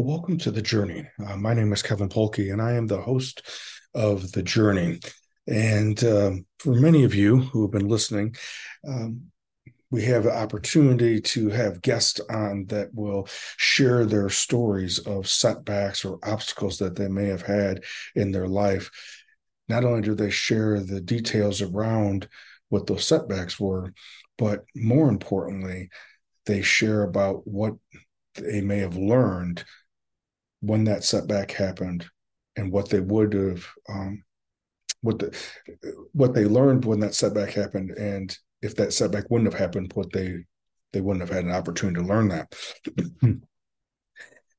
Welcome to The Journey. Uh, my name is Kevin Polky, and I am the host of The Journey. And um, for many of you who have been listening, um, we have the opportunity to have guests on that will share their stories of setbacks or obstacles that they may have had in their life. Not only do they share the details around what those setbacks were, but more importantly, they share about what they may have learned when that setback happened and what they would have um, what the what they learned when that setback happened and if that setback wouldn't have happened what they they wouldn't have had an opportunity to learn that.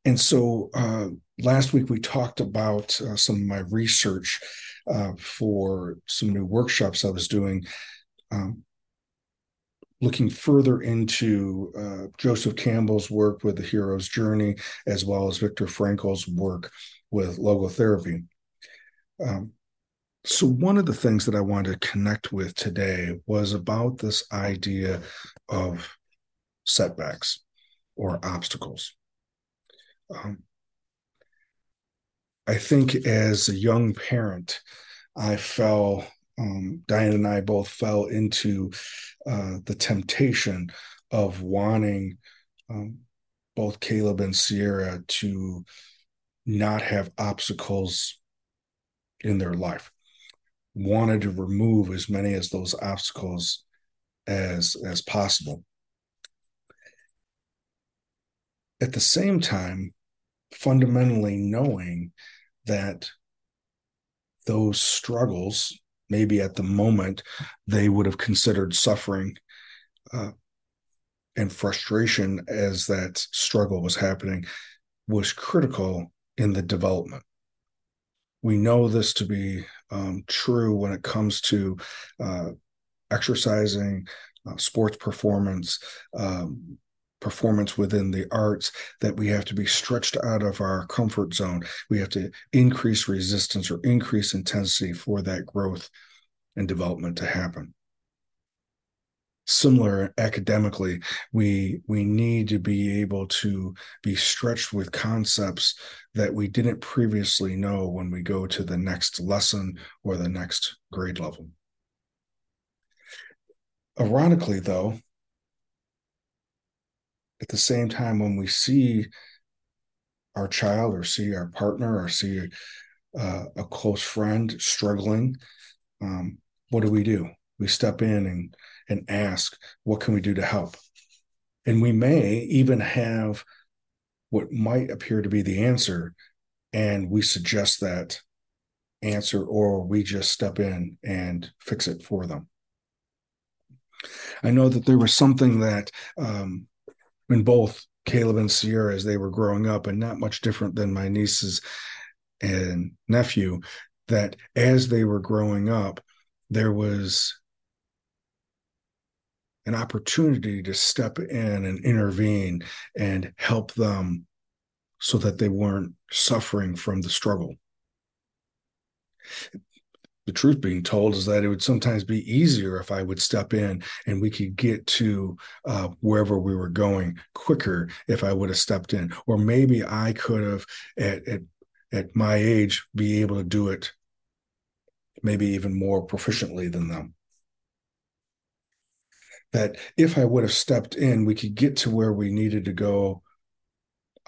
And so uh, last week we talked about uh, some of my research uh, for some new workshops i was doing um, looking further into uh, Joseph Campbell's work with the hero's journey, as well as Viktor Frankl's work with logotherapy. Um, so, one of the things that I wanted to connect with today was about this idea of setbacks or obstacles. Um, I think as a young parent, I fell um, Diane and I both fell into uh, the temptation of wanting um, both Caleb and Sierra to not have obstacles in their life. Wanted to remove as many as those obstacles as as possible. At the same time, fundamentally knowing that those struggles maybe at the moment they would have considered suffering uh, and frustration as that struggle was happening was critical in the development. We know this to be um, true when it comes to uh, exercising, uh, sports performance, um, performance within the arts that we have to be stretched out of our comfort zone. We have to increase resistance or increase intensity for that growth and development to happen. Similar academically, we we need to be able to be stretched with concepts that we didn't previously know when we go to the next lesson or the next grade level. Ironically, though, at the same time when we see our child or see our partner or see uh, a close friend struggling um, what do we do? We step in and and ask what can we do to help? And we may even have what might appear to be the answer and we suggest that answer or we just step in and fix it for them. I know that there was something that um, in both Caleb and Sierra as they were growing up, and not much different than my nieces and nephew, that as they were growing up, there was an opportunity to step in and intervene and help them so that they weren't suffering from the struggle the truth being told is that it would sometimes be easier if I would step in and we could get to uh, wherever we were going quicker if I would have stepped in, or maybe I could have at, at at my age be able to do it maybe even more proficiently than them. That if I would have stepped in, we could get to where we needed to go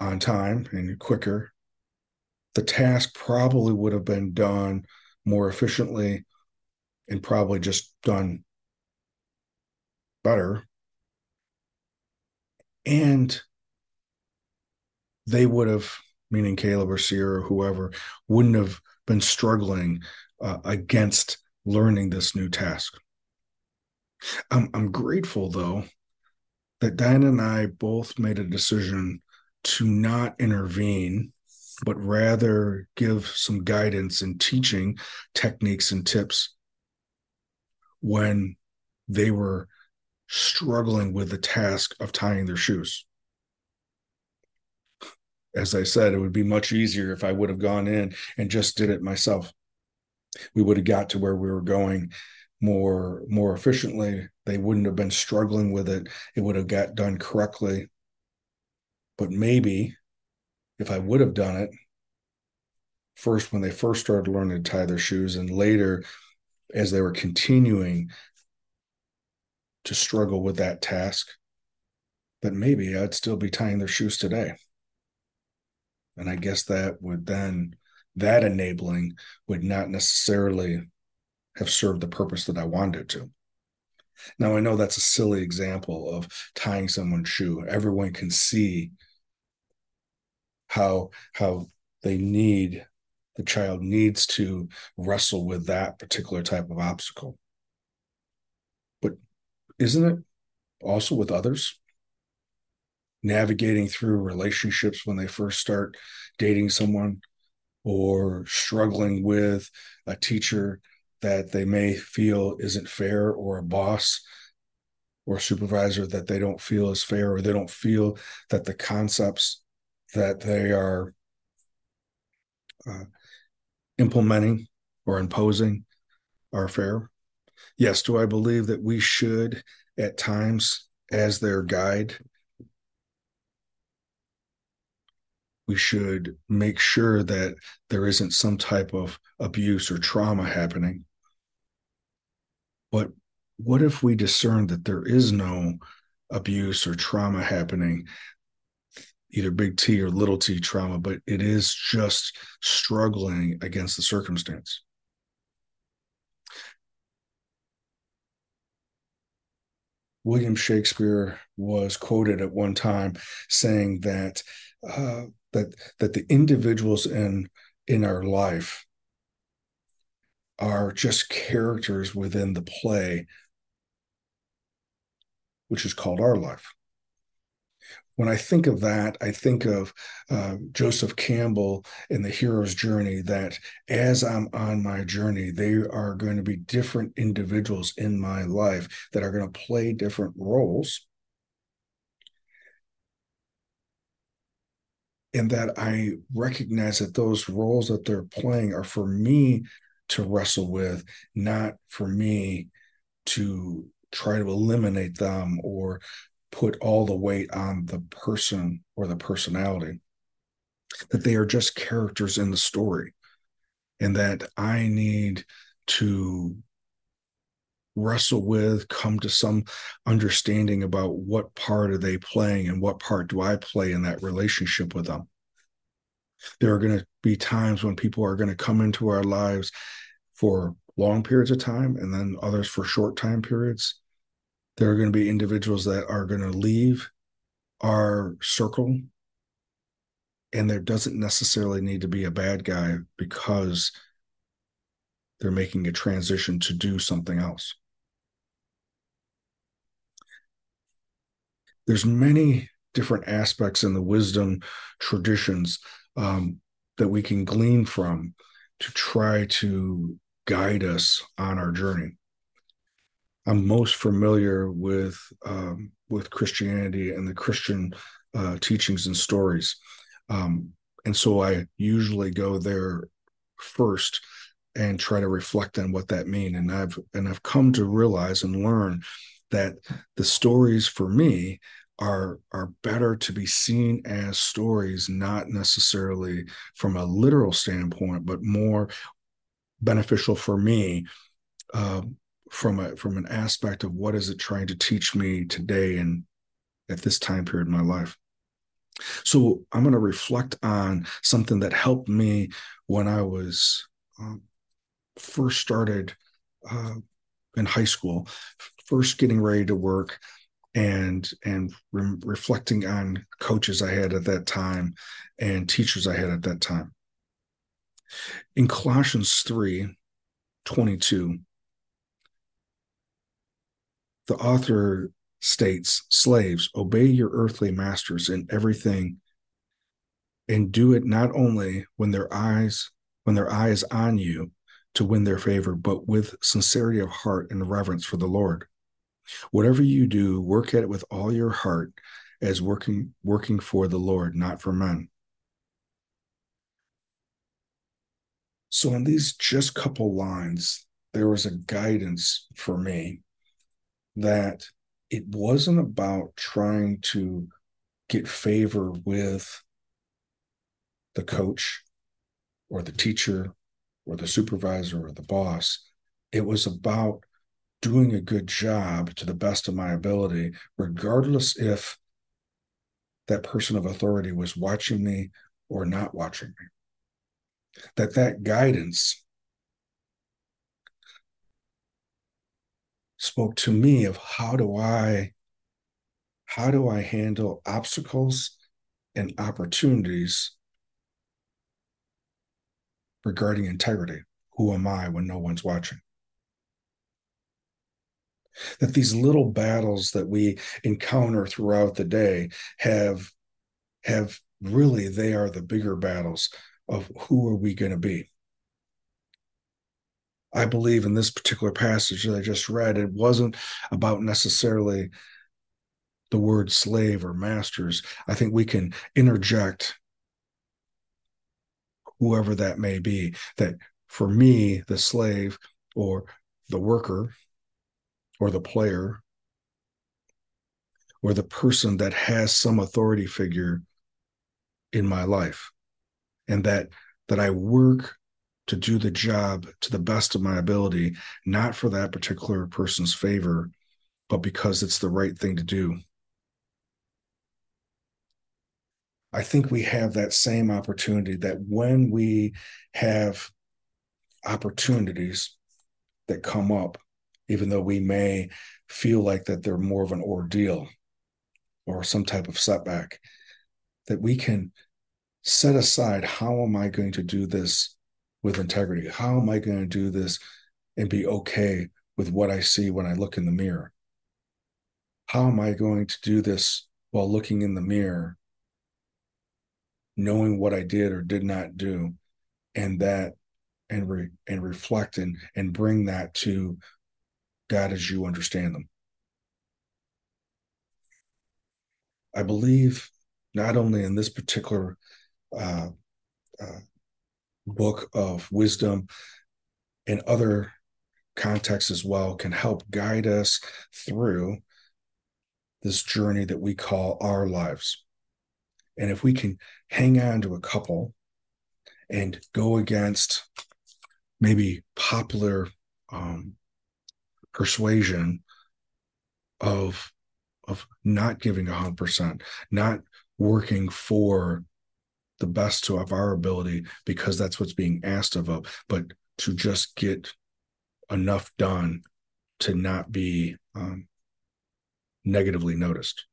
on time and quicker. The task probably would have been done more efficiently and probably just done better. And they would have, meaning Caleb or Sierra or whoever, wouldn't have been struggling uh, against learning this new task. I'm, I'm grateful though that Diana and I both made a decision to not intervene but rather give some guidance and teaching techniques and tips when they were struggling with the task of tying their shoes. As I said, it would be much easier if I would have gone in and just did it myself. We would have got to where we were going more more efficiently. They wouldn't have been struggling with it. It would have got done correctly. But maybe if I would have done it first when they first started learning to tie their shoes and later as they were continuing to struggle with that task, that maybe I'd still be tying their shoes today. And I guess that would then, that enabling would not necessarily have served the purpose that I wanted to. Now, I know that's a silly example of tying someone's shoe. Everyone can see how, how they need, the child needs to wrestle with that particular type of obstacle. But isn't it also with others? navigating through relationships when they first start dating someone or struggling with a teacher that they may feel isn't fair or a boss or supervisor that they don't feel is fair or they don't feel that the concepts that they are uh, implementing or imposing are fair yes do i believe that we should at times as their guide we should make sure that there isn't some type of abuse or trauma happening. But what if we discern that there is no abuse or trauma happening, either big T or little t trauma, but it is just struggling against the circumstance? William Shakespeare was quoted at one time saying that uh, that that the individuals in in our life are just characters within the play which is called our life when i think of that i think of uh, joseph campbell in the hero's journey that as i'm on my journey they are going to be different individuals in my life that are going to play different roles. And that I recognize that those roles that they're playing are for me to wrestle with, not for me to try to eliminate them or put all the weight on the person or the personality. That they are just characters in the story, and that I need to wrestle with, come to some understanding about what part are they playing and what part do I play in that relationship with them. There are going to be times when people are going to come into our lives for long periods of time and then others for short time periods. There are going to be individuals that are going to leave our circle. And there doesn't necessarily need to be a bad guy because they're making a transition to do something else. there's many different aspects in the wisdom traditions um, that we can glean from to try to guide us on our journey. I'm most familiar with um, with Christianity and the Christian uh, teachings and stories, um, and so I usually go there first and try to reflect on what that mean. And I've and I've come to realize and learn that the stories for me are are better to be seen as stories not necessarily from a literal standpoint but more beneficial for me uh, from a from an aspect of what is it trying to teach me today and at this time period in my life so i'm going to reflect on something that helped me when i was um, first started uh, in high school, first getting ready to work and and re- reflecting on coaches I had at that time and teachers I had at that time. In Colossians 3 22, the author states, Slaves, obey your earthly masters in everything and do it not only when their eyes when their eye is on you to win their favor, but with sincerity of heart and reverence for the Lord. Whatever you do, work at it with all your heart as working working for the Lord, not for men. So in these just couple lines, there was a guidance for me that it wasn't about trying to get favor with the coach or the teacher or the supervisor or the boss. It was about doing a good job to the best of my ability, regardless if that person of authority was watching me or not watching me. That that guidance spoke to me of how do I how do I handle obstacles and opportunities regarding integrity? Who am I when no one's watching? That these little battles that we encounter throughout the day have have really they are the bigger battles of who are we going to be. I believe in this particular passage that I just read, it wasn't about necessarily the word slave or masters. I think we can interject whoever that may be. That for me, the slave or the worker or the player or the person that has some authority figure in my life and that that I work to do the job to the best of my ability not for that particular person's favor but because it's the right thing to do. I think we have that same opportunity that when we have opportunities that come up, even though we may feel like that they're more of an ordeal or some type of setback, that we can set aside how am I going to do this with integrity? How am I going to do this and be okay with what I see when I look in the mirror? How am I going to do this while looking in the mirror knowing what I did or did not do, and that and re, and reflect and and bring that to God as you understand them. I believe not only in this particular uh, uh, book of wisdom, in other contexts as well, can help guide us through this journey that we call our lives. And if we can hang on to a couple and go against maybe popular um, persuasion of of not giving a hundred percent, not working for the best of our ability because that's what's being asked of us, but to just get enough done to not be um, negatively noticed.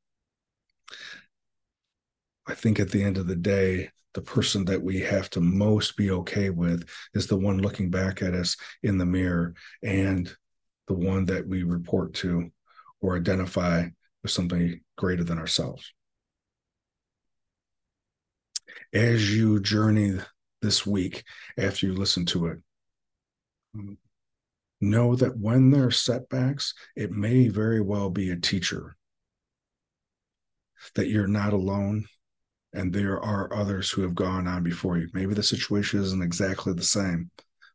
I think at the end of the day, the person that we have to most be okay with is the one looking back at us in the mirror and the one that we report to or identify with something greater than ourselves. As you journey this week after you listen to it, know that when there are setbacks, it may very well be a teacher, that you're not alone and there are others who have gone on before you. Maybe the situation isn't exactly the same,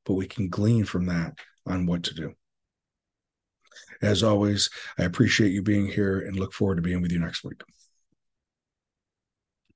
but we can glean from that on what to do. As always, I appreciate you being here and look forward to being with you next week.